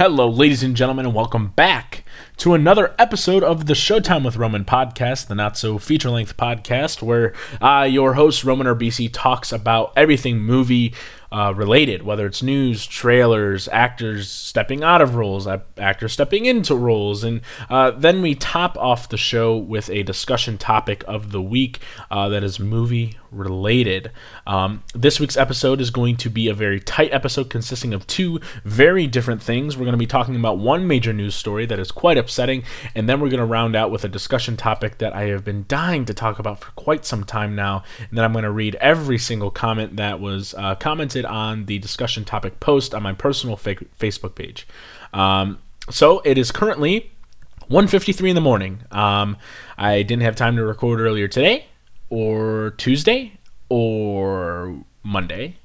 Hello, ladies and gentlemen, and welcome back to another episode of the Showtime with Roman podcast, the not so feature length podcast, where uh, your host, Roman Arbisi, talks about everything movie uh, related, whether it's news, trailers, actors stepping out of roles, actors stepping into roles. And uh, then we top off the show with a discussion topic of the week uh, that is movie related. Um, this week's episode is going to be a very tight episode consisting of two very different things. We're going to be talking about one major news story that is quite upsetting, and then we're going to round out with a discussion topic that I have been dying to talk about for quite some time now. And then I'm going to read every single comment that was uh, commented posted on the discussion topic post on my personal fa- Facebook page. Um, so it is currently 1:53 in the morning. Um, I didn't have time to record earlier today, or Tuesday, or Monday,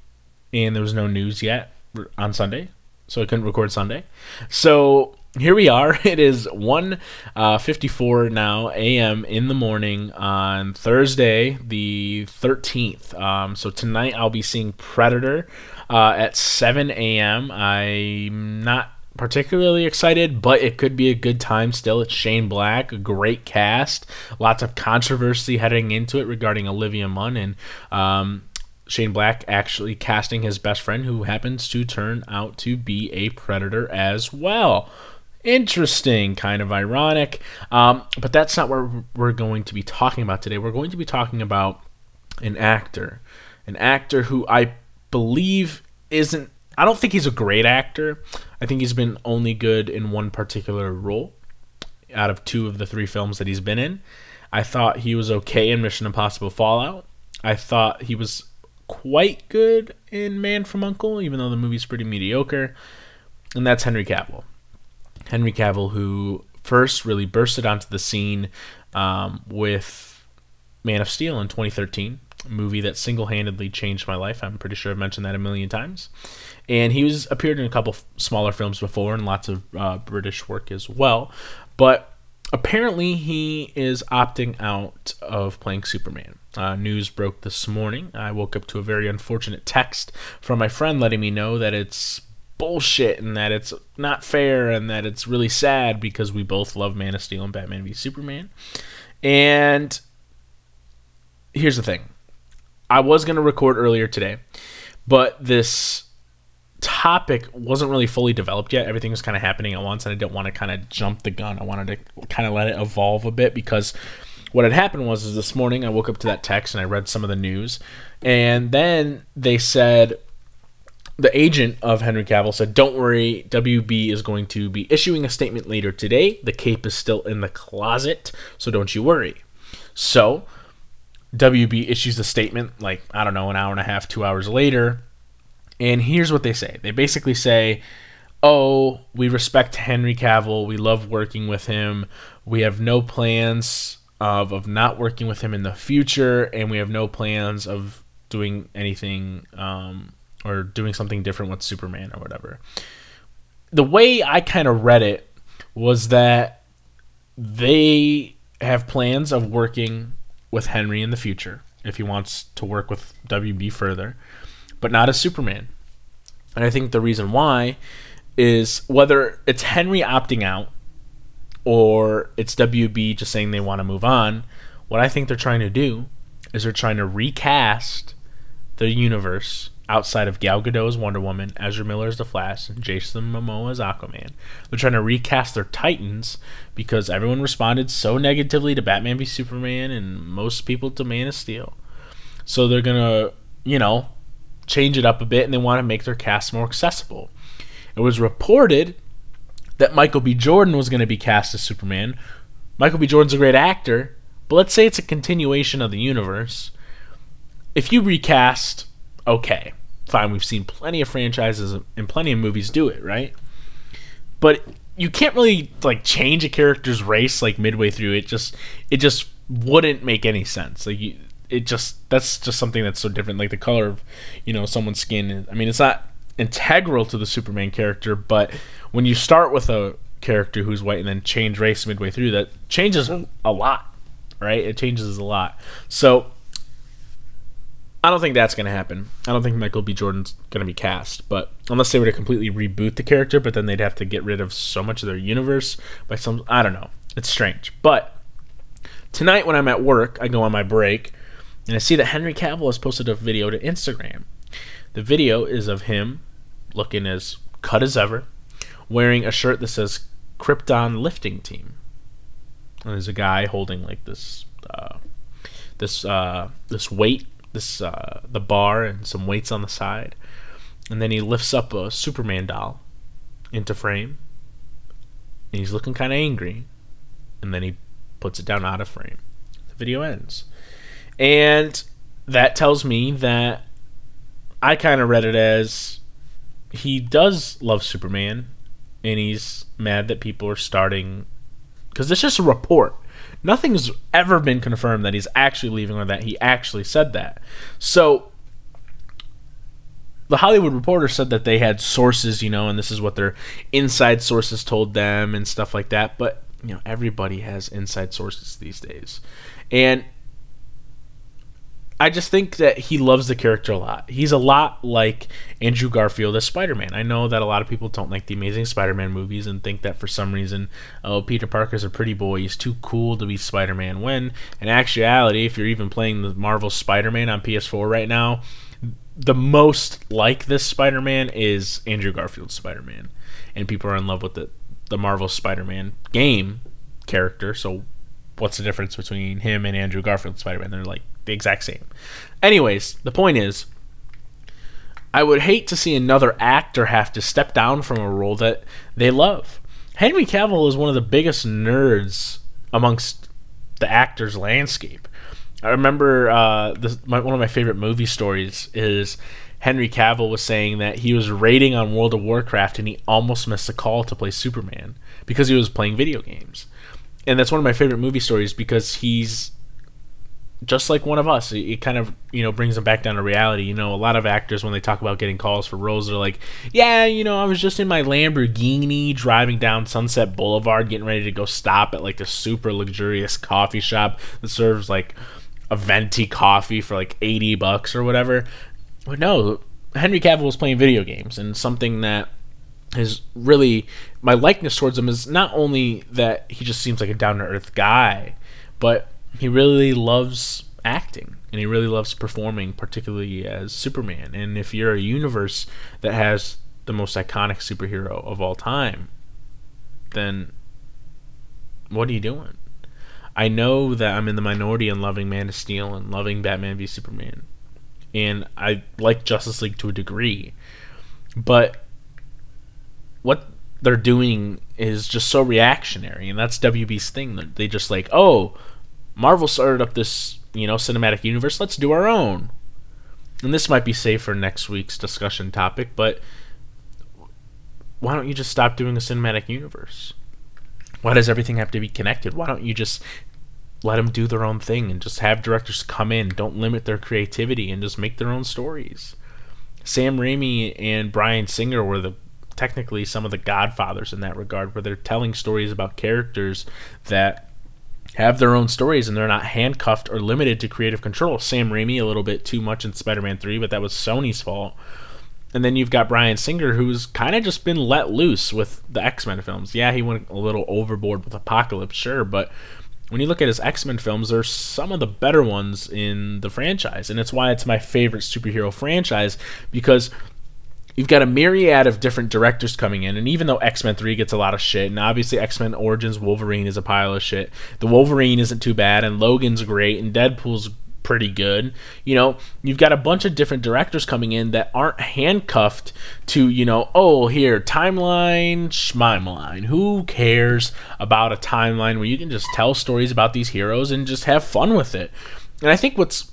and there was no news yet on Sunday, so I couldn't record Sunday. So here we are. It is 1:54 uh, now a.m. in the morning on Thursday, the 13th. Um, so tonight I'll be seeing Predator uh, at 7 a.m. I'm not particularly excited, but it could be a good time still. It's Shane Black, a great cast, lots of controversy heading into it regarding Olivia Munn and. Um, Shane Black actually casting his best friend, who happens to turn out to be a predator as well interesting, kind of ironic. Um, but that's not what we're going to be talking about today. We're going to be talking about an actor, an actor who I believe isn't. I don't think he's a great actor. I think he's been only good in one particular role out of two of the three films that he's been in. I thought he was okay in Mission Impossible Fallout. I thought he was quite good in Man from Uncle, even though the movie's pretty mediocre. And that's Henry Cavill. Henry Cavill, who first really bursted onto the scene um, with Man of Steel in 2013, a movie that single-handedly changed my life. I'm pretty sure I've mentioned that a million times. And he was appeared in a couple smaller films before and lots of uh, British work as well. But apparently, he is opting out of playing Superman. Uh, news broke this morning. I woke up to a very unfortunate text from my friend letting me know that it's bullshit and that it's not fair and that it's really sad because we both love Man of Steel and Batman v Superman. And here's the thing I was going to record earlier today, but this topic wasn't really fully developed yet. Everything was kind of happening at once, and I didn't want to kind of jump the gun. I wanted to kind of let it evolve a bit because what had happened was is this morning I woke up to that text and I read some of the news, and then they said the agent of Henry Cavill said, Don't worry, WB is going to be issuing a statement later today. The cape is still in the closet, so don't you worry. So, WB issues a statement, like, I don't know, an hour and a half, two hours later. And here's what they say they basically say, Oh, we respect Henry Cavill. We love working with him. We have no plans of, of not working with him in the future, and we have no plans of doing anything um, or doing something different with Superman or whatever. The way I kind of read it was that they have plans of working with Henry in the future if he wants to work with WB further, but not as Superman. And I think the reason why is whether it's Henry opting out or it's WB just saying they want to move on, what I think they're trying to do is they're trying to recast the universe outside of Gal Gadot as Wonder Woman, Ezra Miller as The Flash, and Jason Momoa as Aquaman. They're trying to recast their Titans because everyone responded so negatively to Batman v Superman and most people to Man of Steel. So they're to, you know, change it up a bit and they want to make their cast more accessible. It was reported that Michael B. Jordan was going to be cast as Superman. Michael B. Jordan's a great actor, but let's say it's a continuation of the universe. If you recast okay, fine. We've seen plenty of franchises and plenty of movies do it, right? But you can't really like change a character's race like midway through. It just it just wouldn't make any sense. Like you, it just that's just something that's so different. Like the color of you know someone's skin. I mean, it's not integral to the Superman character, but when you start with a character who's white and then change race midway through, that changes a lot, right? It changes a lot. So I don't think that's going to happen. I don't think Michael B. Jordan's going to be cast, but unless they were to completely reboot the character, but then they'd have to get rid of so much of their universe by some. I don't know. It's strange. But tonight, when I'm at work, I go on my break, and I see that Henry Cavill has posted a video to Instagram. The video is of him looking as cut as ever, wearing a shirt that says Krypton Lifting Team. And there's a guy holding like this uh, this uh, this weight, this uh, the bar, and some weights on the side, and then he lifts up a Superman doll into frame, and he's looking kind of angry, and then he puts it down out of frame. The video ends, and that tells me that I kind of read it as he does love Superman, and he's mad that people are starting because it's just a report. Nothing's ever been confirmed that he's actually leaving or that he actually said that. So the Hollywood Reporter said that they had sources, you know, and this is what their inside sources told them and stuff like that. But you know, everybody has inside sources these days, and I just think that he loves the character a lot. He's a lot like Andrew Garfield as Spider Man. I know that a lot of people don't like the Amazing Spider Man movies and think that for some reason, oh, Peter Parker's a pretty boy. He's too cool to be Spider Man. When, in actuality, if you're even playing the Marvel Spider Man on PS4 right now, the most like this Spider Man is Andrew Garfield's Spider Man. And people are in love with the, the Marvel Spider Man game character. So, what's the difference between him and Andrew Garfield's Spider Man? They're like the exact same. Anyways, the point is, I would hate to see another actor have to step down from a role that they love. Henry Cavill is one of the biggest nerds amongst the actors landscape. I remember uh, my, one of my favorite movie stories is Henry Cavill was saying that he was raiding on World of Warcraft and he almost missed a call to play Superman because he was playing video games. And that's one of my favorite movie stories because he's just like one of us. It, kind of you know brings them back down to reality. You know, a lot of actors when they talk about getting calls for roles, they're like, "Yeah, you know, I was just in my Lamborghini driving down Sunset Boulevard, getting ready to go stop at like a super luxurious coffee shop that serves like a venti coffee for like eighty bucks or whatever." But no, Henry Cavill was playing video games, and something that is really my likeness towards him is not only that he just seems like a down to earth guy, but he really loves acting and he really loves performing, particularly as Superman. And if you're a universe that has the most iconic superhero of all time, then what are you doing? I know that I'm in the minority in loving Man of Steel and loving Batman v Superman. And I like Justice League to a degree. But what they're doing is just so reactionary. And that's WB's thing. They just like, oh, Marvel started up this, you know, cinematic universe. Let's do our own. And this might be safe for next week's discussion topic, but why don't you just stop doing a cinematic universe? Why does everything have to be connected? Why don't you just let them do their own thing and just have directors come in, don't limit their creativity and just make their own stories? Sam Raimi and Bryan Singer were the technically some of the godfathers in that regard where they're telling stories about characters that have their own stories and they're not handcuffed or limited to creative control. Sam Raimi a little bit too much in Spider-Man 3, but that was Sony's fault. And then you've got Bryan Singer who's kind of just been let loose with the X-Men films. Yeah, he went a little overboard with Apocalypse, sure, but when you look at his X-Men films, they're some of the better ones in the franchise. And it's why it's my favorite superhero franchise because you've got a myriad of different directors coming in, and even though X Men Three gets a lot of shit, and obviously X Men Origins Wolverine is a pile of shit, the Wolverine isn't too bad, and Logan's great, and Deadpool's pretty good. You know, you've got a bunch of different directors coming in that aren't handcuffed to, you know, oh, here, timeline, schmimeline. Who cares about a timeline where you can just tell stories about these heroes and just have fun with it? And I think what's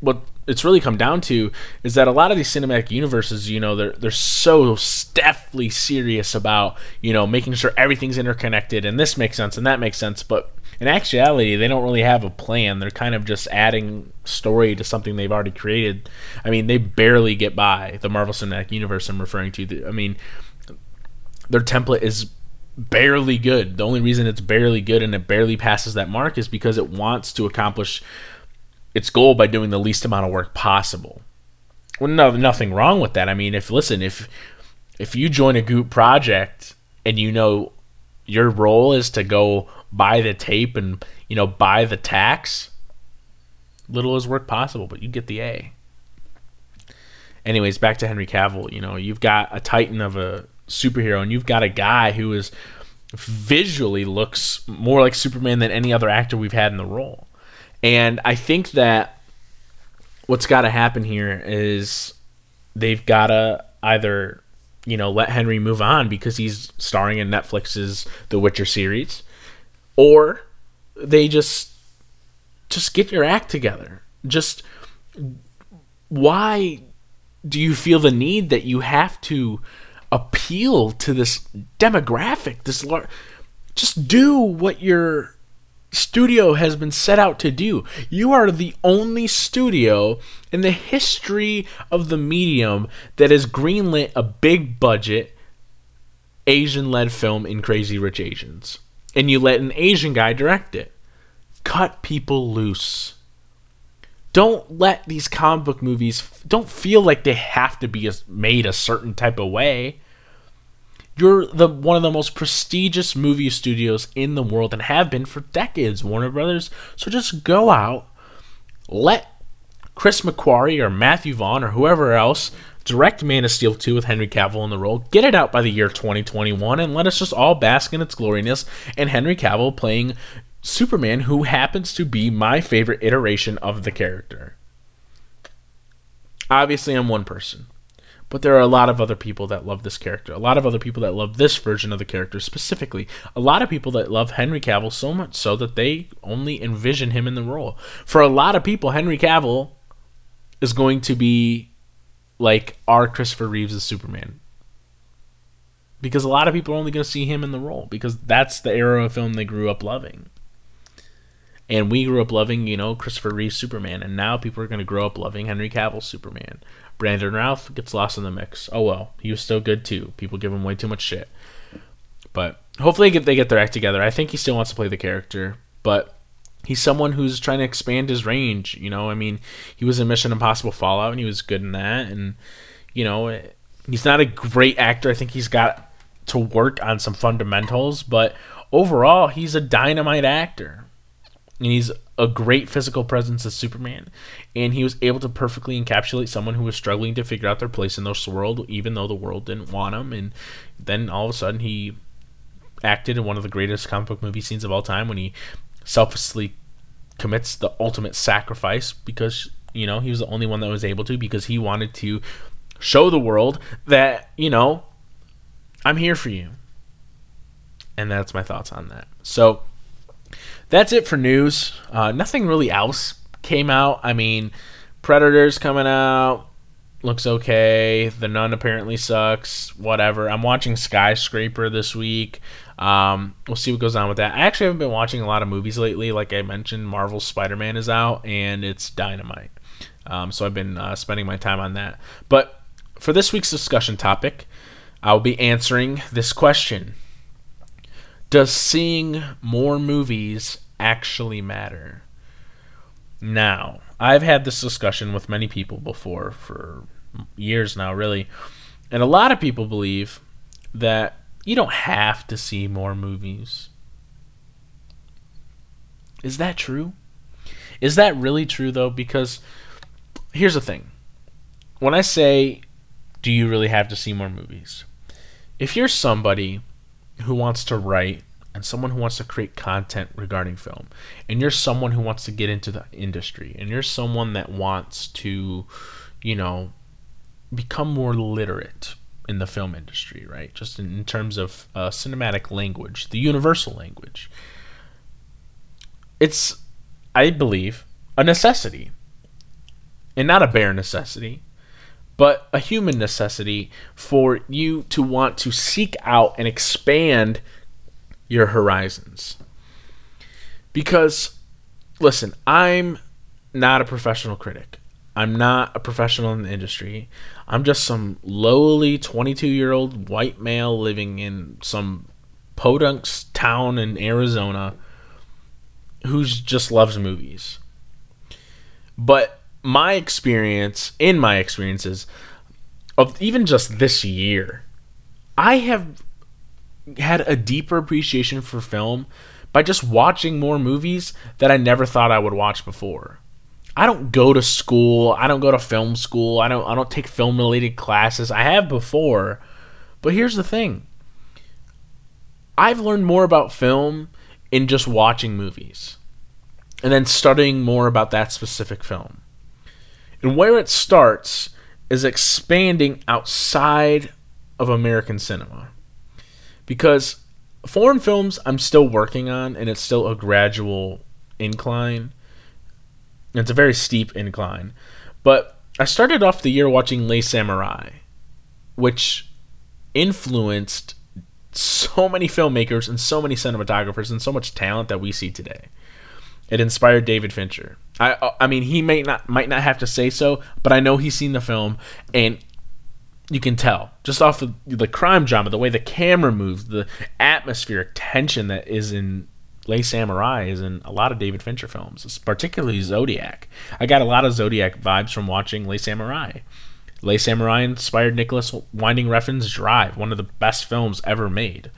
what it's really come down to is that a lot of these cinematic universes, you know, they're they're so deathly serious about, you know, making sure everything's interconnected and this makes sense and that makes sense, but in actuality, they don't really have a plan. They're kind of just adding story to something they've already created. I mean, they barely get by the Marvel Cinematic Universe I'm referring to. I mean, their template is barely good. The only reason it's barely good and it barely passes that mark is because it wants to accomplish its goal by doing the least amount of work possible. Well, no, nothing wrong with that. I mean, if listen, if if you join a group project and you know your role is to go buy the tape and you know buy the tacks, little is work possible, but you get the A. Anyways, back to Henry Cavill. You know, you've got a titan of a superhero, and you've got a guy who is visually looks more like Superman than any other actor we've had in the role. And I think that what's got to happen here is they've got to either you know let Henry move on because he's starring in Netflix's The Witcher series, or they just just get your act together. Just why do you feel the need that you have to appeal to this demographic? This lar- just do what your studio has been set out to do. You are the only studio in the history of the medium that has greenlit a big budget Asian led film in Crazy Rich Asians. And you let an Asian guy direct it. Cut people loose. Don't let these comic book movies don't feel like they have to be made a certain type of way. You're the one of the most prestigious movie studios in the world and have been for decades, Warner Brothers. So just go out, let Chris McQuarrie or Matthew Vaughn or whoever else direct Man of Steel 2 with Henry Cavill in the role, get it out by the year 2021, and let us just all bask in its gloriness and Henry Cavill playing Superman, who happens to be my favorite iteration of the character. Obviously, I'm one person. But there are a lot of other people that love this character. A lot of other people that love this version of the character specifically. A lot of people that love Henry Cavill so much so that they only envision him in the role. For a lot of people, Henry Cavill is going to be like our Christopher Reeves as Superman. Because a lot of people are only going to see him in the role because that's the era of film they grew up loving. And we grew up loving, you know, Christopher Reeve Superman, and now people are going to grow up loving Henry Cavill Superman. Brandon Routh gets lost in the mix. Oh well, he was still good too. People give him way too much shit. But hopefully they get, they get their act together. I think he still wants to play the character, but he's someone who's trying to expand his range. You know, I mean, he was in Mission Impossible Fallout, and he was good in that. And you know, eh, he's not a great actor. I think he's got to work on some fundamentals, but overall, he's a dynamite actor and he's a great physical presence as Superman, and he was able to perfectly encapsulate someone who was struggling to figure out their place in this world, even though the world didn't want him. And then all of a sudden, he acted in one of the greatest comic book movie scenes of all time when he selflessly commits the ultimate sacrifice because you know he was the only one that was able to because he wanted to show the world that you know I'm here for you. And that's my thoughts on that. So that's it for news. Uh, nothing really else came out. I mean, Predators coming out looks okay. The Nun apparently sucks. Whatever. I'm watching Skyscraper this week. Um, we'll see what goes on with that. I actually haven't been watching a lot of movies lately. Like I mentioned, Marvel's Spider Man is out and it's dynamite. Um, so I've been uh, spending my time on that. But for this week's discussion topic, I'll be answering this question Does seeing more movies actually matter. Now, I've had this discussion with many people before for years now, really. And a lot of people believe that you don't have to see more movies. Is that true? Is that really true, though? Because here's the thing when I say, do you really have to see more movies? If you're somebody who wants to write and someone who wants to create content regarding film and you're someone who wants to get into the industry and you're someone that wants to you know become more literate in the film industry right? Just in, in terms of uh, cinematic language the universal language. It's i believe a necessity and not a bare necessity but a human necessity for you to want to seek out and expand your horizons. Because, listen, I'm not a professional critic. I'm not a professional in the industry. I'm just some lowly 22 year old white male living in some podunks town in Arizona who just loves movies. But my experience, in my experiences of even just this year, I have had a deeper appreciation for film by just watching more movies that I never thought I would watch before. I don't go to school. I don't go to film school. I don't I don't take film related classes. I have before. But here's the thing. I've learned more about film in just watching movies and then studying more about that specific film. And where it starts is expanding outside of American cinema. Because foreign films I'm still working on and it's still a gradual incline. It's a very steep incline. But I started off the year watching Le Samouraï, which influenced so many filmmakers and so many cinematographers and so much talent that we see today. It inspired David Fincher. I uh, I mean he may not might not have to say so, but I know he's seen the film and you can tell just off of the crime drama, the way the camera moves, the atmospheric tension that is in Le Samouraï is in a lot of David Fincher films, particularly Zodiac. I got a lot of Zodiac vibes from watching Le Samouraï. Le Samouraï inspired Nicolas Winding Refn's Drive, one of the best films ever made.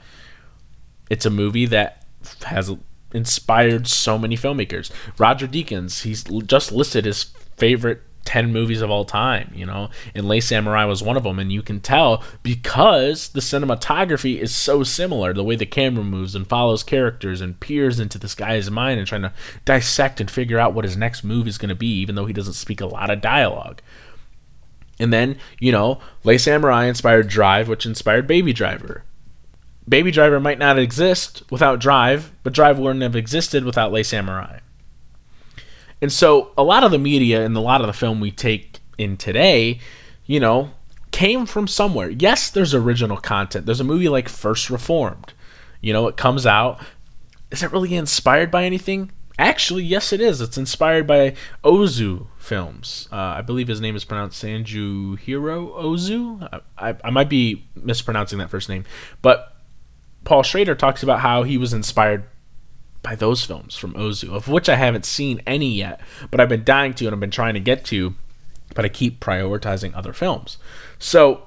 It's a movie that has inspired so many filmmakers. Roger Deakins, he's just listed his favorite 10 movies of all time, you know, and Le Samouraï was one of them. And you can tell because the cinematography is so similar, the way the camera moves and follows characters and peers into this guy's mind and trying to dissect and figure out what his next move is going to be, even though he doesn't speak a lot of dialogue. And then, you know, Le Samouraï inspired Drive, which inspired Baby Driver. Baby Driver might not exist without Drive, but Drive wouldn't have existed without Le Samouraï. And so a lot of the media and a lot of the film we take in today, you know, came from somewhere. Yes, there's original content. There's a movie like First Reformed. You know, it comes out. Is it really inspired by anything? Actually, yes, it is. It's inspired by Ozu films. Uh, I believe his name is pronounced Sanju Hiro Ozu. I, I, I might be mispronouncing that first name. But Paul Schrader talks about how he was inspired by those films from Ozu, of which I haven't seen any yet, but I've been dying to and I've been trying to get to, but I keep prioritizing other films. So,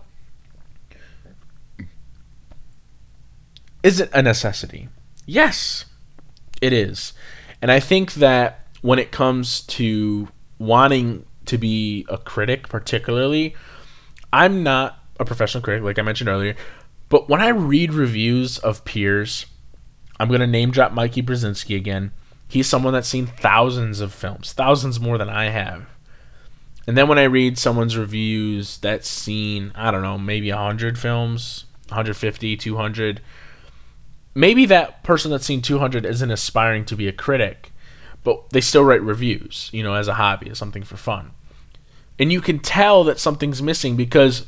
is it a necessity? Yes, it is. And I think that when it comes to wanting to be a critic, particularly, I'm not a professional critic, like I mentioned earlier, but when I read reviews of peers, I'm going to name drop Mikey Brzezinski again. He's someone that's seen thousands of films, thousands more than I have. And then when I read someone's reviews that's seen, I don't know, maybe 100 films, 150, 200, maybe that person that's seen 200 isn't aspiring to be a critic, but they still write reviews, you know, as a hobby, as something for fun. And you can tell that something's missing because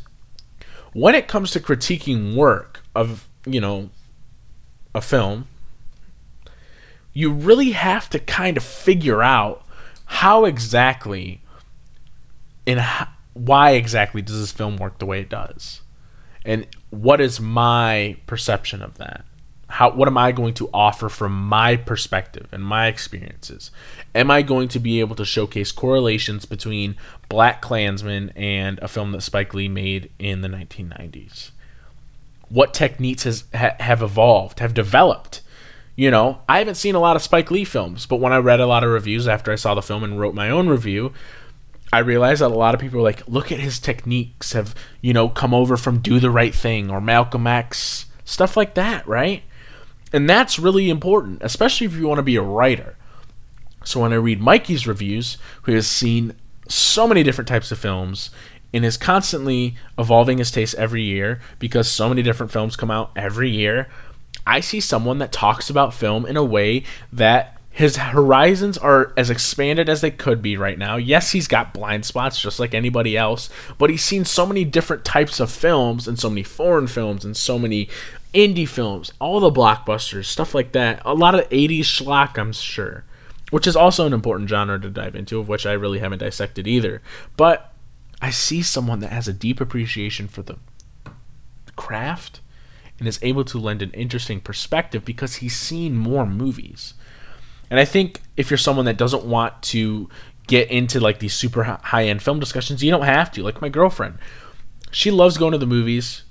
when it comes to critiquing work of, you know, a film, you really have to kind of figure out how exactly and how, why exactly does this film work the way it does? And what is my perception of that? How what am i going to offer from my perspective and my experiences? Am i going to be able to showcase correlations between black klansmen and a film that spike lee made in the 1990s what techniques has, ha, have evolved have developed you know, I haven't seen a lot of Spike Lee films, but when I read a lot of reviews after I saw the film and wrote my own review, I realized that a lot of people were like, look at his techniques have, you know, come over from Do the Right Thing or Malcolm X, stuff like that, right? And that's really important, especially if you want to be a writer. So when I read Mikey's reviews, who has seen so many different types of films and is constantly evolving his taste every year because so many different films come out every year, I see someone that talks about film in a way that his horizons are as expanded as they could be right now. Yes, he's got blind spots just like anybody else, but he's seen so many different types of films and so many foreign films and so many indie films, all the blockbusters, stuff like that. A lot of 80s schlock, I'm sure, which is also an important genre to dive into, of which I really haven't dissected either. But I see someone that has a deep appreciation for the craft and is able to lend an interesting perspective because he's seen more movies. And I think if you're someone that doesn't want to get into like these super high end film discussions. You don't have to. Like my girlfriend, she loves going to the movies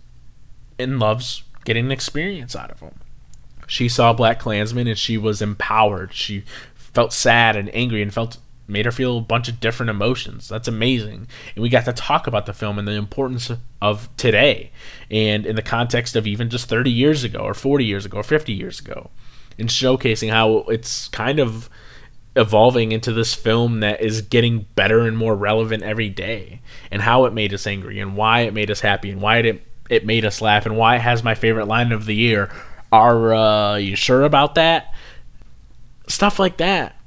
and loves getting an experience out of them. She saw Black Klansman and she was empowered. She felt sad and angry and felt made her feel a bunch of different emotions. That's amazing. And we got to talk about the film and the importance of today and in the context of even just 30 years ago or 40 years ago or 50 years ago and showcasing how it's kind of evolving into this film that is getting better and more relevant every day and how it made us angry and why it made us happy and why it it made us laugh and why it has my favorite line of the year are uh, you sure about that stuff like that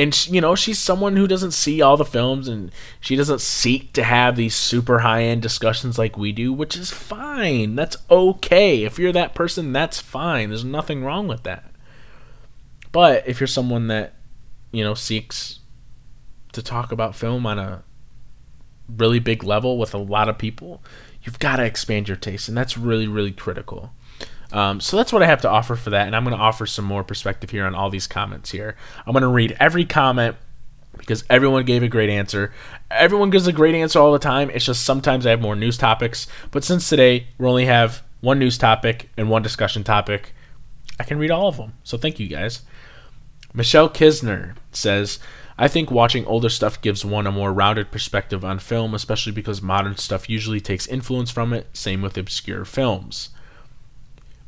and she, you know she's someone who doesn't see all the films and she doesn't seek to have these super high end discussions like we do which is fine. That's okay. If you're that person that's fine. There's nothing wrong with that. But if you're someone that you know seeks to talk about film on a really big level with a lot of people you've got to expand your taste and that's really really critical um, so that's what I have to offer for that, and I'm going to offer some more perspective here on all these comments here. I'm going to read every comment because everyone gave a great answer. Everyone gives a great answer all the time. It's just sometimes I have more news topics, but since today we only have one news topic and one discussion topic, I can read all of them. So thank you guys. Michelle Kisner says, I think watching older stuff gives one a more rounded perspective on film, especially because modern stuff usually takes influence from it. Same with obscure films.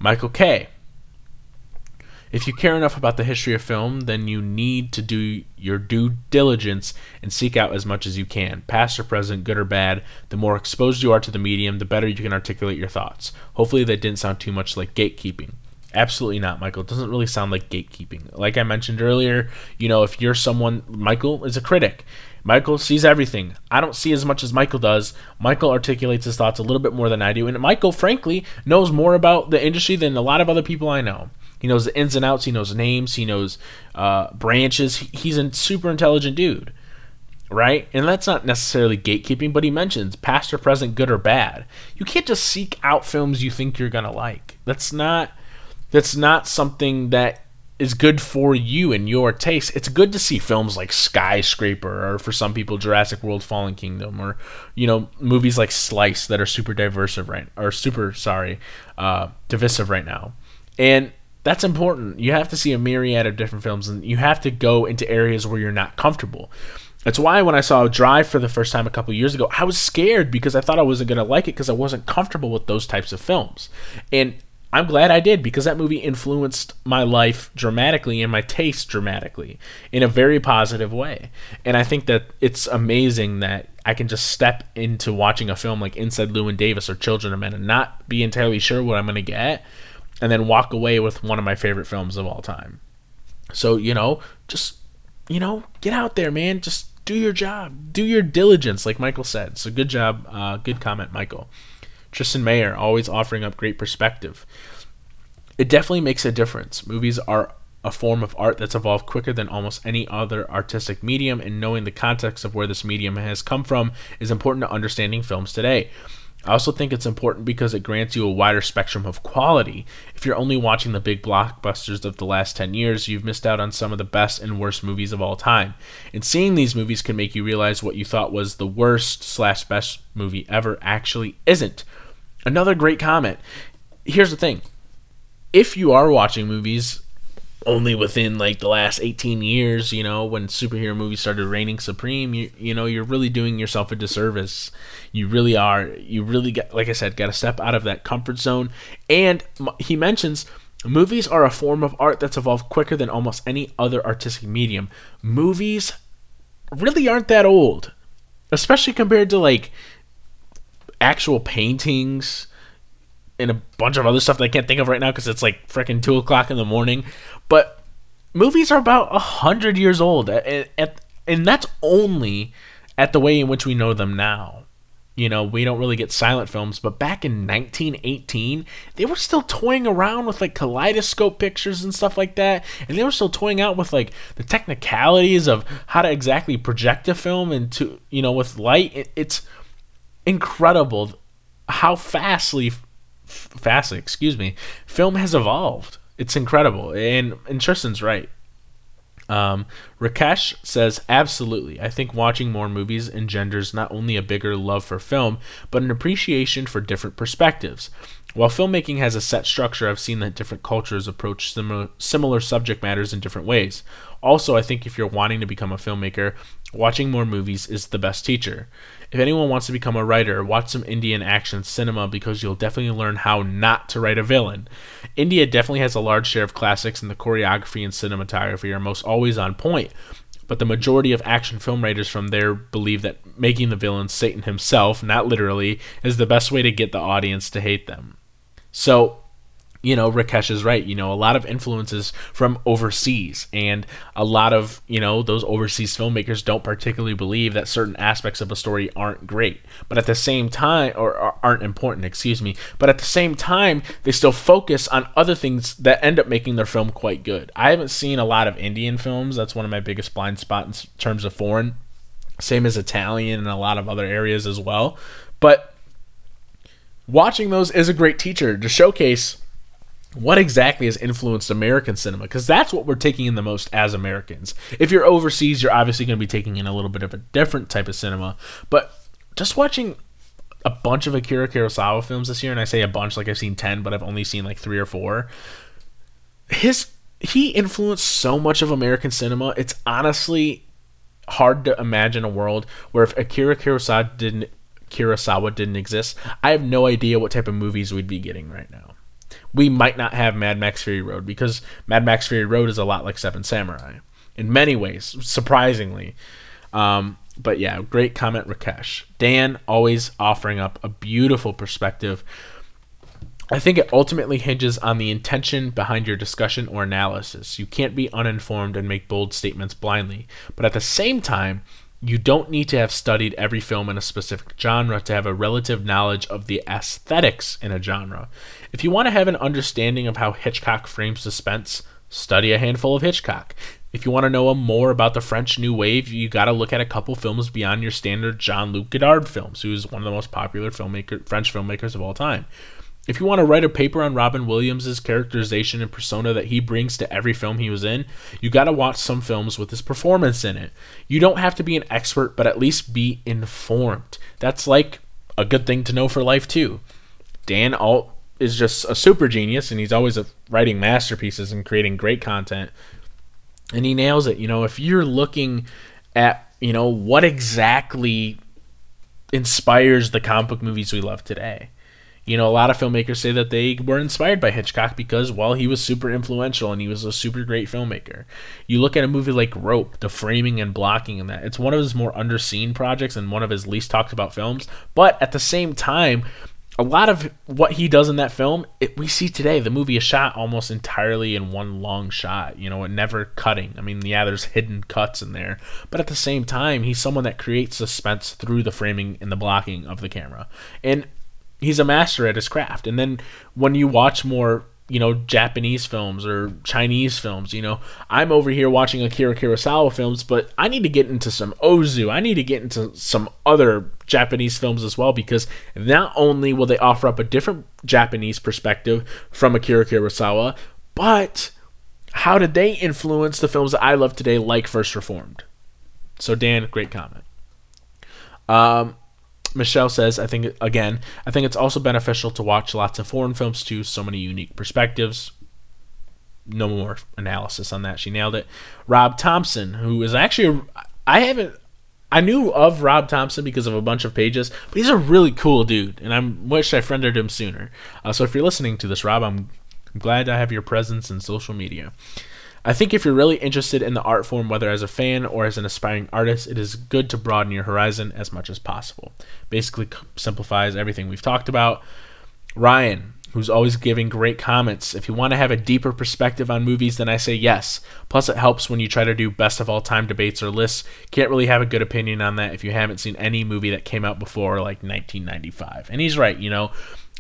Michael K. If you care enough about the history of film, then you need to do your due diligence and seek out as much as you can, past or present, good or bad. The more exposed you are to the medium, the better you can articulate your thoughts. Hopefully, that didn't sound too much like gatekeeping. Absolutely not, Michael. It doesn't really sound like gatekeeping. Like I mentioned earlier, you know, if you're someone, Michael is a critic. Michael sees everything. I don't see as much as Michael does. Michael articulates his thoughts a little bit more than I do. And Michael, frankly, knows more about the industry than a lot of other people I know. He knows the ins and outs. He knows names. He knows uh, branches. He's a super intelligent dude, right? And that's not necessarily gatekeeping, but he mentions past or present, good or bad. You can't just seek out films you think you're gonna like. That's not. That's not something that is good for you and your taste. It's good to see films like Skyscraper or for some people Jurassic World Fallen Kingdom or you know movies like Slice that are super diverse right or super sorry uh, divisive right now. And that's important. You have to see a myriad of different films and you have to go into areas where you're not comfortable. That's why when I saw Drive for the first time a couple years ago, I was scared because I thought I wasn't going to like it because I wasn't comfortable with those types of films. And I'm glad I did because that movie influenced my life dramatically and my taste dramatically in a very positive way. And I think that it's amazing that I can just step into watching a film like Inside Llewyn Davis or Children of Men and not be entirely sure what I'm going to get and then walk away with one of my favorite films of all time. So, you know, just, you know, get out there, man. Just do your job. Do your diligence, like Michael said. So, good job. Uh, good comment, Michael. Tristan Mayer, always offering up great perspective. It definitely makes a difference. Movies are a form of art that's evolved quicker than almost any other artistic medium, and knowing the context of where this medium has come from is important to understanding films today. I also think it's important because it grants you a wider spectrum of quality. If you're only watching the big blockbusters of the last 10 years, you've missed out on some of the best and worst movies of all time. And seeing these movies can make you realize what you thought was the worst slash best movie ever actually isn't. Another great comment. Here's the thing if you are watching movies only within like the last 18 years, you know, when superhero movies started reigning supreme, you, you know, you're really doing yourself a disservice. You really are. You really got, like I said, got to step out of that comfort zone. And he mentions movies are a form of art that's evolved quicker than almost any other artistic medium. Movies really aren't that old, especially compared to like actual paintings and a bunch of other stuff that I can't think of right now because it's like freaking two o'clock in the morning. But movies are about a hundred years old, at, at, and that's only at the way in which we know them now. You know, we don't really get silent films, but back in 1918, they were still toying around with like kaleidoscope pictures and stuff like that, and they were still toying out with like the technicalities of how to exactly project a film into, you know, with light. It, it's incredible how fastly fastly, excuse me, film has evolved. It's incredible. And and Tristan's right. Um, Rakesh says, absolutely. I think watching more movies engenders not only a bigger love for film, but an appreciation for different perspectives. While filmmaking has a set structure, I've seen that different cultures approach similar, similar subject matters in different ways. Also, I think if you're wanting to become a filmmaker, watching more movies is the best teacher. If anyone wants to become a writer, watch some Indian action cinema because you'll definitely learn how not to write a villain. India definitely has a large share of classics, and the choreography and cinematography are most always on point. But the majority of action film writers from there believe that making the villain Satan himself, not literally, is the best way to get the audience to hate them. So you know, Rakesh is right. You know, a lot of influences from overseas, and a lot of, you know, those overseas filmmakers don't particularly believe that certain aspects of a story aren't great. But at the same time, or, aren't important, excuse me, but at the same time, they still focus on other things that end up making their film quite good. I haven't seen a lot of Indian films. That's one of my biggest blind spots in terms of foreign. Same as Italian and a lot of other areas as well. But watching those is a great teacher to showcase what exactly has influenced American cinema? Because that's what we're taking in the most as Americans. If you're overseas, you're obviously going to be taking in a little bit of a different type of cinema. But just watching a bunch of Akira Kurosawa films this year, and I say a bunch, like I've seen 10, but I've only seen like three or four. His he influenced so much of American cinema. It's honestly hard to imagine a world where if Akira Kurosawa didn't Kurosawa didn't exist, I have no idea what type of movies we'd be getting right now we might not have Mad Max Fury Road because Mad Max Fury Road is a lot like Seven Samurai in many ways, surprisingly. Um, but yeah, great comment, Rakesh. Dan always offering up a beautiful perspective. I think it ultimately hinges on the intention behind your discussion or analysis. You can't be uninformed and make bold statements blindly, but at the same time, you don't need to have studied every film in a specific genre to have a relative knowledge of the aesthetics in a genre. If you want to have an understanding of how Hitchcock frames suspense, study a handful of Hitchcock. If you want to know more about the French New Wave, you got to look at a couple films beyond your standard Jean-Luc Godard films, who's one of the most popular filmmaker French filmmakers of all time. If you want to write a paper on Robin Williams' characterization and persona that he brings to every film he was in, you got to watch some films with his performance in it. You don't have to be an expert, but at least be informed. That's like a good thing to know for life too. Dan Alt is just a super genius and he's always uh, writing masterpieces and creating great content. And he nails it. You know, if you're looking at, you know, what exactly inspires the comic book movies we love today you know, a lot of filmmakers say that they were inspired by Hitchcock because, well, he was super influential and he was a super great filmmaker. You look at a movie like Rope, the framing and blocking in that, it's one of his more underseen projects and one of his least talked about films. But at the same time, a lot of what he does in that film, it, we see today. The movie is shot almost entirely in one long shot, you know, it never cutting. I mean, yeah, there's hidden cuts in there, but at the same time, he's someone that creates suspense through the framing and the blocking of the camera. And he's a master at his craft. And then when you watch more, you know, Japanese films or Chinese films, you know, I'm over here watching Akira Kurosawa films, but I need to get into some Ozu. I need to get into some other Japanese films as well because not only will they offer up a different Japanese perspective from Akira Kurosawa, but how did they influence the films that I love today, like First Reformed? So, Dan, great comment. Um, Michelle says, I think, again, I think it's also beneficial to watch lots of foreign films too, so many unique perspectives. No more analysis on that. She nailed it. Rob Thompson, who is actually, I haven't, I knew of Rob Thompson because of a bunch of pages, but he's a really cool dude, and I wish I friended him sooner. Uh, so if you're listening to this, Rob, I'm glad to have your presence in social media. I think if you're really interested in the art form, whether as a fan or as an aspiring artist, it is good to broaden your horizon as much as possible. Basically, simplifies everything we've talked about. Ryan, who's always giving great comments. If you want to have a deeper perspective on movies, then I say yes. Plus, it helps when you try to do best of all time debates or lists. Can't really have a good opinion on that if you haven't seen any movie that came out before like 1995. And he's right, you know.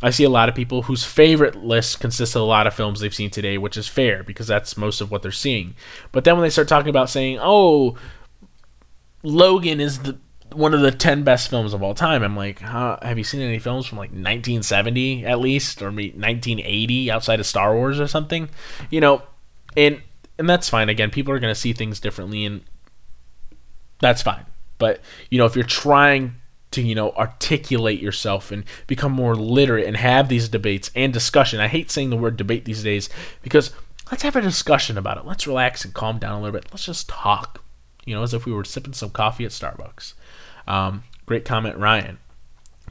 I see a lot of people whose favorite list consists of a lot of films they've seen today, which is fair because that's most of what they're seeing. But then when they start talking about saying, "Oh, Logan is the one of the 10 best films of all time." I'm like, huh, "Have you seen any films from like 1970 at least or 1980 outside of Star Wars or something?" You know, and and that's fine. Again, people are going to see things differently, and that's fine. But you know, if you're trying to you know articulate yourself and become more literate and have these debates and discussion, I hate saying the word debate these days because let's have a discussion about it. Let's relax and calm down a little bit. Let's just talk. You know, as if we were sipping some coffee at Starbucks. Um, great comment, Ryan.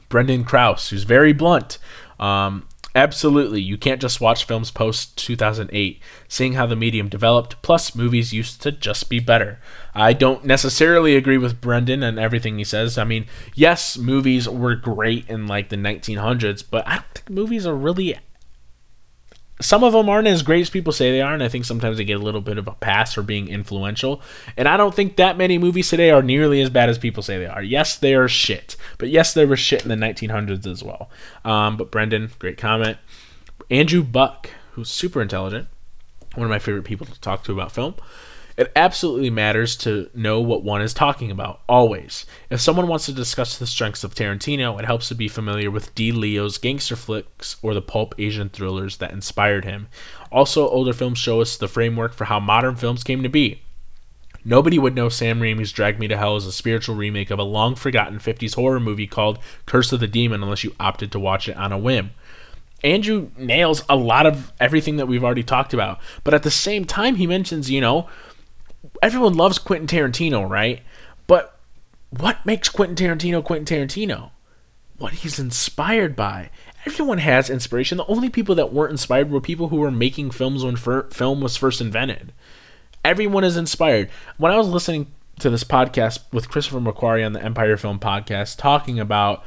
Brendan Kraus, who's very blunt. Um, Absolutely, you can't just watch films post 2008, seeing how the medium developed, plus movies used to just be better. I don't necessarily agree with Brendan and everything he says. I mean, yes, movies were great in like the 1900s, but I don't think movies are really some of them aren't as great as people say they are, and I think sometimes they get a little bit of a pass for being influential. And I don't think that many movies today are nearly as bad as people say they are. Yes, they are shit, but yes, there was shit in the 1900s as well. Um, but Brendan, great comment. Andrew Buck, who's super intelligent, one of my favorite people to talk to about film. It absolutely matters to know what one is talking about, always. If someone wants to discuss the strengths of Tarantino, it helps to be familiar with Di Leo's gangster flicks or the pulp Asian thrillers that inspired him. Also, older films show us the framework for how modern films came to be. Nobody would know Sam Raimi's Drag Me to Hell is a spiritual remake of a long forgotten 50s horror movie called Curse of the Demon unless you opted to watch it on a whim. Andrew nails a lot of everything that we've already talked about, but at the same time, he mentions, you know, everyone loves Quentin Tarantino, right? But what makes Quentin Tarantino Quentin Tarantino? What he's inspired by. Everyone has inspiration. The only people that weren't inspired were people who were making films when fir- film was first invented. Everyone is inspired. When I was listening to this podcast with Christopher McQuarrie on the Empire Film Podcast talking about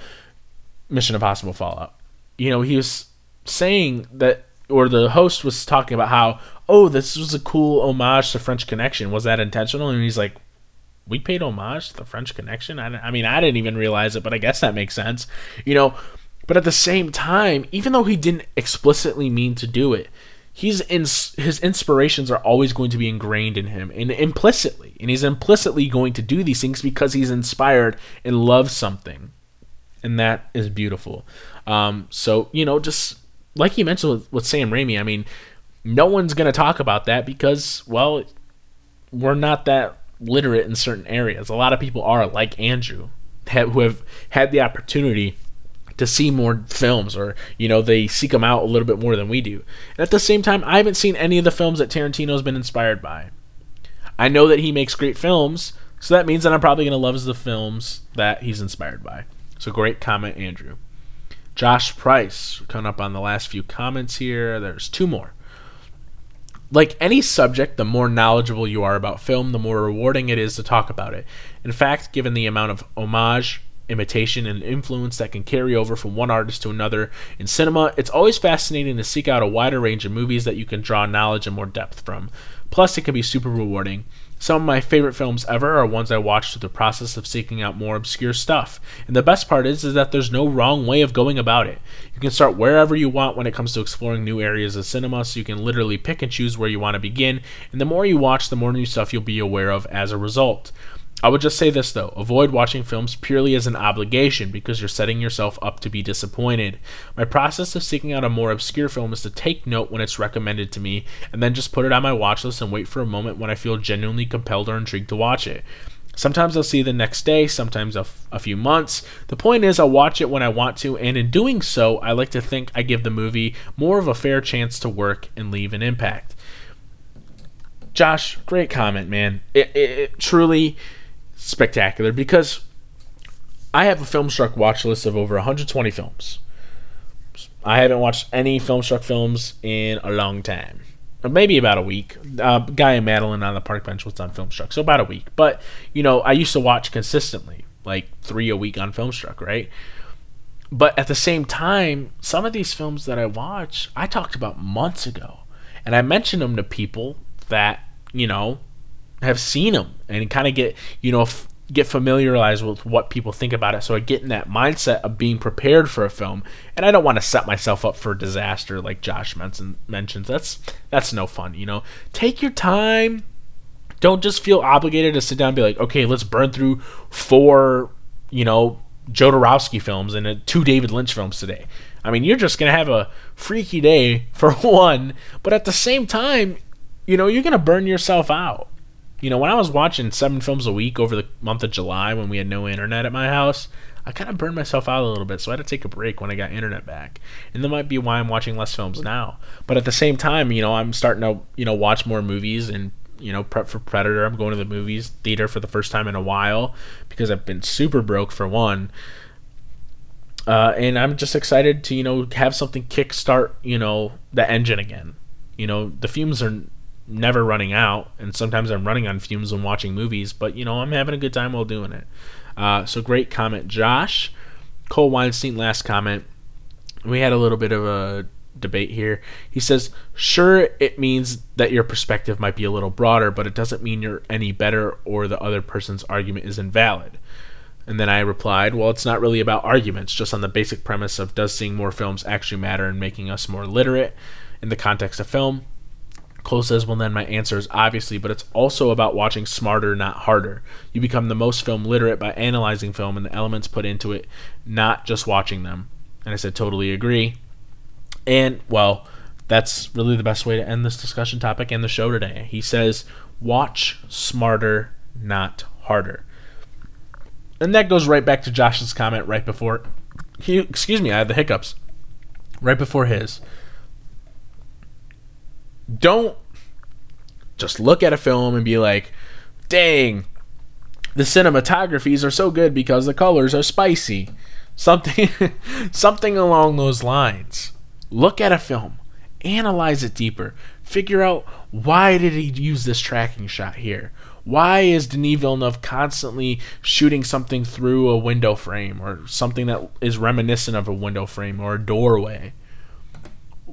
Mission Impossible Fallout, you know, he was saying that, or the host was talking about how oh, this was a cool homage to French Connection. Was that intentional? And he's like, we paid homage to the French Connection. I, I mean, I didn't even realize it, but I guess that makes sense. You know, but at the same time, even though he didn't explicitly mean to do it, he's in his inspirations are always going to be ingrained in him and implicitly and he's implicitly going to do these things because he's inspired and loves something and that is beautiful um, so you know just like you mentioned with, with sam raimi i mean no one's going to talk about that because, well, we're not that literate in certain areas. A lot of people are, like Andrew, who have had the opportunity to see more films or you know they seek them out a little bit more than we do. And at the same time i haven't seen any of the films that tarantino's been inspired by. I know that he makes great films so that means that i'm probably going to love the films that he's inspired by. So great comment andrew josh price coming up on the last few comments here there's two more like any subject, the more knowledgeable you are about film, the more rewarding it is to talk about it. In fact, given the amount of homage, imitation, and influence that can carry over from one artist to another in cinema, it's always fascinating to seek out a wider range of movies that you can draw knowledge and more depth from. Plus, it can be super rewarding. Some of my favorite films ever are ones I watched through the process of seeking out more obscure stuff. And the best part is, is that there's no wrong way of going about it. You can start wherever you want when it comes to exploring new areas of cinema, so you can literally pick and choose where you want to begin. And the more you watch, the more new stuff you'll be aware of as a result. I would just say this though avoid watching films purely as an obligation because you're setting yourself up to be disappointed. My process of seeking out a more obscure film is to take note when it's recommended to me and then just put it on my watch list and wait for a moment when I feel genuinely compelled or intrigued to watch it. Sometimes I'll see the next day, sometimes a, f- a few months. The point is, I'll watch it when I want to, and in doing so, I like to think I give the movie more of a fair chance to work and leave an impact. Josh, great comment, man. It, it, it truly spectacular because I have a Filmstruck watch list of over 120 films. I haven't watched any Filmstruck films in a long time. Maybe about a week. Uh, Guy and Madeline on the park bench was on Filmstruck, so about a week. But you know, I used to watch consistently, like three a week on Filmstruck, right? But at the same time, some of these films that I watch, I talked about months ago, and I mentioned them to people that you know have seen them and kind of get you know f- get familiarized with what people think about it. So i get in that mindset of being prepared for a film and i don't want to set myself up for disaster like josh mention, mentions. That's that's no fun you know? Take your time. Don't just feel obligated to sit down and be like okay let's burn through four you know jodorowsky films and two david lynch films today. I mean you're just gonna have a freaky day for one but at the same time you know, you're to burn yourself out. You know, when I was watching seven films a week over the month of July when we had no internet at my house, I kind of burned myself out a little bit, so I had to take a break when I got internet back. And that might be why I'm watching less films now. But at the same time, you know, I'm starting to, you know, watch more movies and, you know, prep for Predator. I'm going to the movies theater for the first time in a while because I've been super broke for one. Uh, and I'm just excited to, you know, have something kickstart, you know, the engine again. You know, the fumes are never running out, and sometimes I'm running on fumes when watching movies, but, you know, I'm having a good time while doing it. Uh, so great comment, Josh. Cole Weinstein, last comment. We had a little bit of a debate here. He says, Sure, it means that your perspective might be a little broader, but it doesn't mean you're any better or the other person's argument is invalid. And then I replied, Well, it's not really about arguments, just on the basic premise of does seeing more films actually matter in making us more literate in the context of film? Cole says, Well, then my answer is obviously, but it's also about watching smarter, not harder. You become the most film literate by analyzing film and the elements put into it, not just watching them. And I said, Totally agree. And, well, that's really the best way to end this discussion topic and the show today. He says, Watch smarter, not harder. And that goes right back to Josh's comment right before he excuse me, I had the hiccups. Right before his don't just look at a film and be like, dang, the cinematographies are so good because the colors are spicy. Something something along those lines. Look at a film, analyze it deeper, figure out why did he use this tracking shot here? Why is Denis Villeneuve constantly shooting something through a window frame or something that is reminiscent of a window frame or a doorway?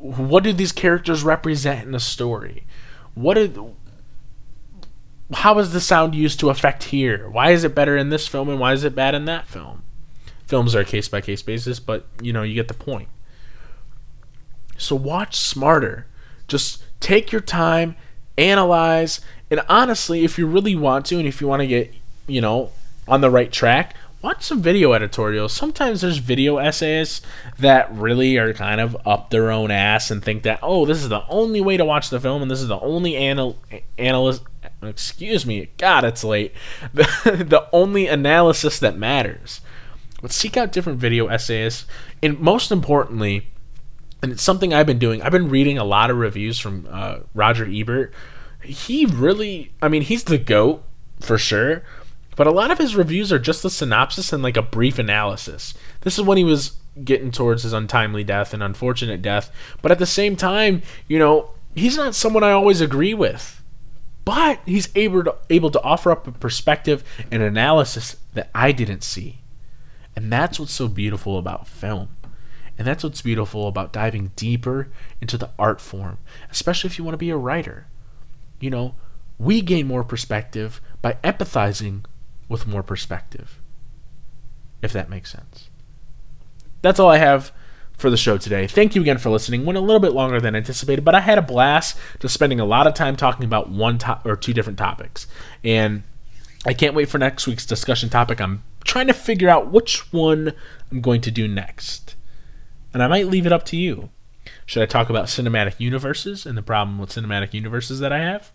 What do these characters represent in the story? What are how is the sound used to affect here? Why is it better in this film and why is it bad in that film? Films are a case by case basis, but you know, you get the point. So watch smarter. Just take your time, analyze, and honestly, if you really want to and if you want to get, you know, on the right track, watch some video editorials. Sometimes there's video essays that really are kind of up their own ass and think that, oh, this is the only way to watch the film and this is the only anal- analyst. Excuse me, God, it's late. The, only analysis that matters. But seek out different video essays. And most importantly, and it's something I've been doing, I've been reading a lot of reviews from uh, Roger Ebert. He really, I mean, he's the GOAT for sure but a lot of his reviews are just a synopsis and like a brief analysis. This is when he was getting towards his untimely death and unfortunate death. But at the same time, you know, he's not someone I always agree with. But he's able to, able to offer up a perspective and analysis that I didn't see. And that's what's so beautiful about film. And that's what's beautiful about diving deeper into the art form, especially if you want to be a writer. You know, we gain more perspective by empathizing with more perspective. If that makes sense. That's all I have for the show today. Thank you again for listening. Went a little bit longer than anticipated, but I had a blast just spending a lot of time talking about one top or two different topics. And I can't wait for next week's discussion topic. I'm trying to figure out which one I'm going to do next. And I might leave it up to you. Should I talk about cinematic universes and the problem with cinematic universes that I have?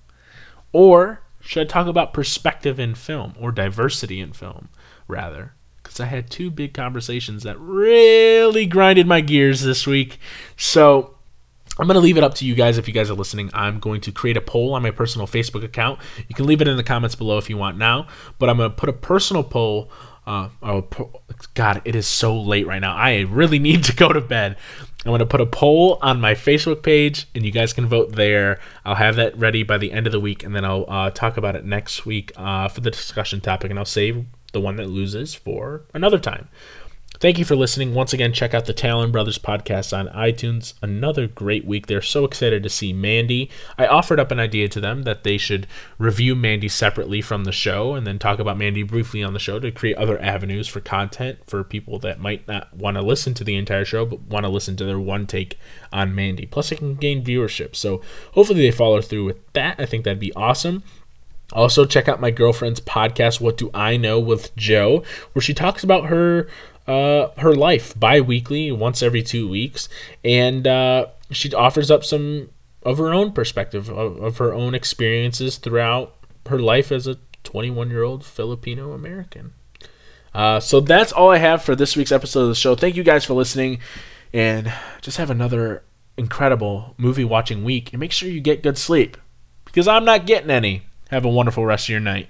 Or should I talk about perspective in film or diversity in film, rather? Because I had two big conversations that really grinded my gears this week. So I'm going to leave it up to you guys if you guys are listening. I'm going to create a poll on my personal Facebook account. You can leave it in the comments below if you want now, but I'm going to put a personal poll uh, oh, God, it is so late right now. I really need to go to bed. I'm going to put a poll on my Facebook page, and you guys can vote there. I'll have that ready by the end of the week, and then I'll uh, talk about it next week uh, for the discussion topic, and I'll save the one that loses for another time. Thank you for listening. Once again, check out the Talon Brothers podcast on iTunes. Another great week. They're so excited to see Mandy. I offered up an idea to them that they should review Mandy separately from the show and then talk about Mandy briefly on the show to create other avenues for content for people that might not want to listen to the entire show but want to listen to their one take on Mandy. Plus, it can gain viewership. So hopefully they follow through with that. I think that'd be awesome. Also, check out my girlfriend's podcast, What Do I Know with Joe, where she talks about her uh, her life bi weekly, once every two weeks. And uh, she offers up some of her own perspective, of, of her own experiences throughout her life as a 21 year old Filipino American. Uh, so that's all I have for this week's episode of the show. Thank you guys for listening, and just have another incredible movie watching week. And make sure you get good sleep because I'm not getting any. Have a wonderful rest of your night.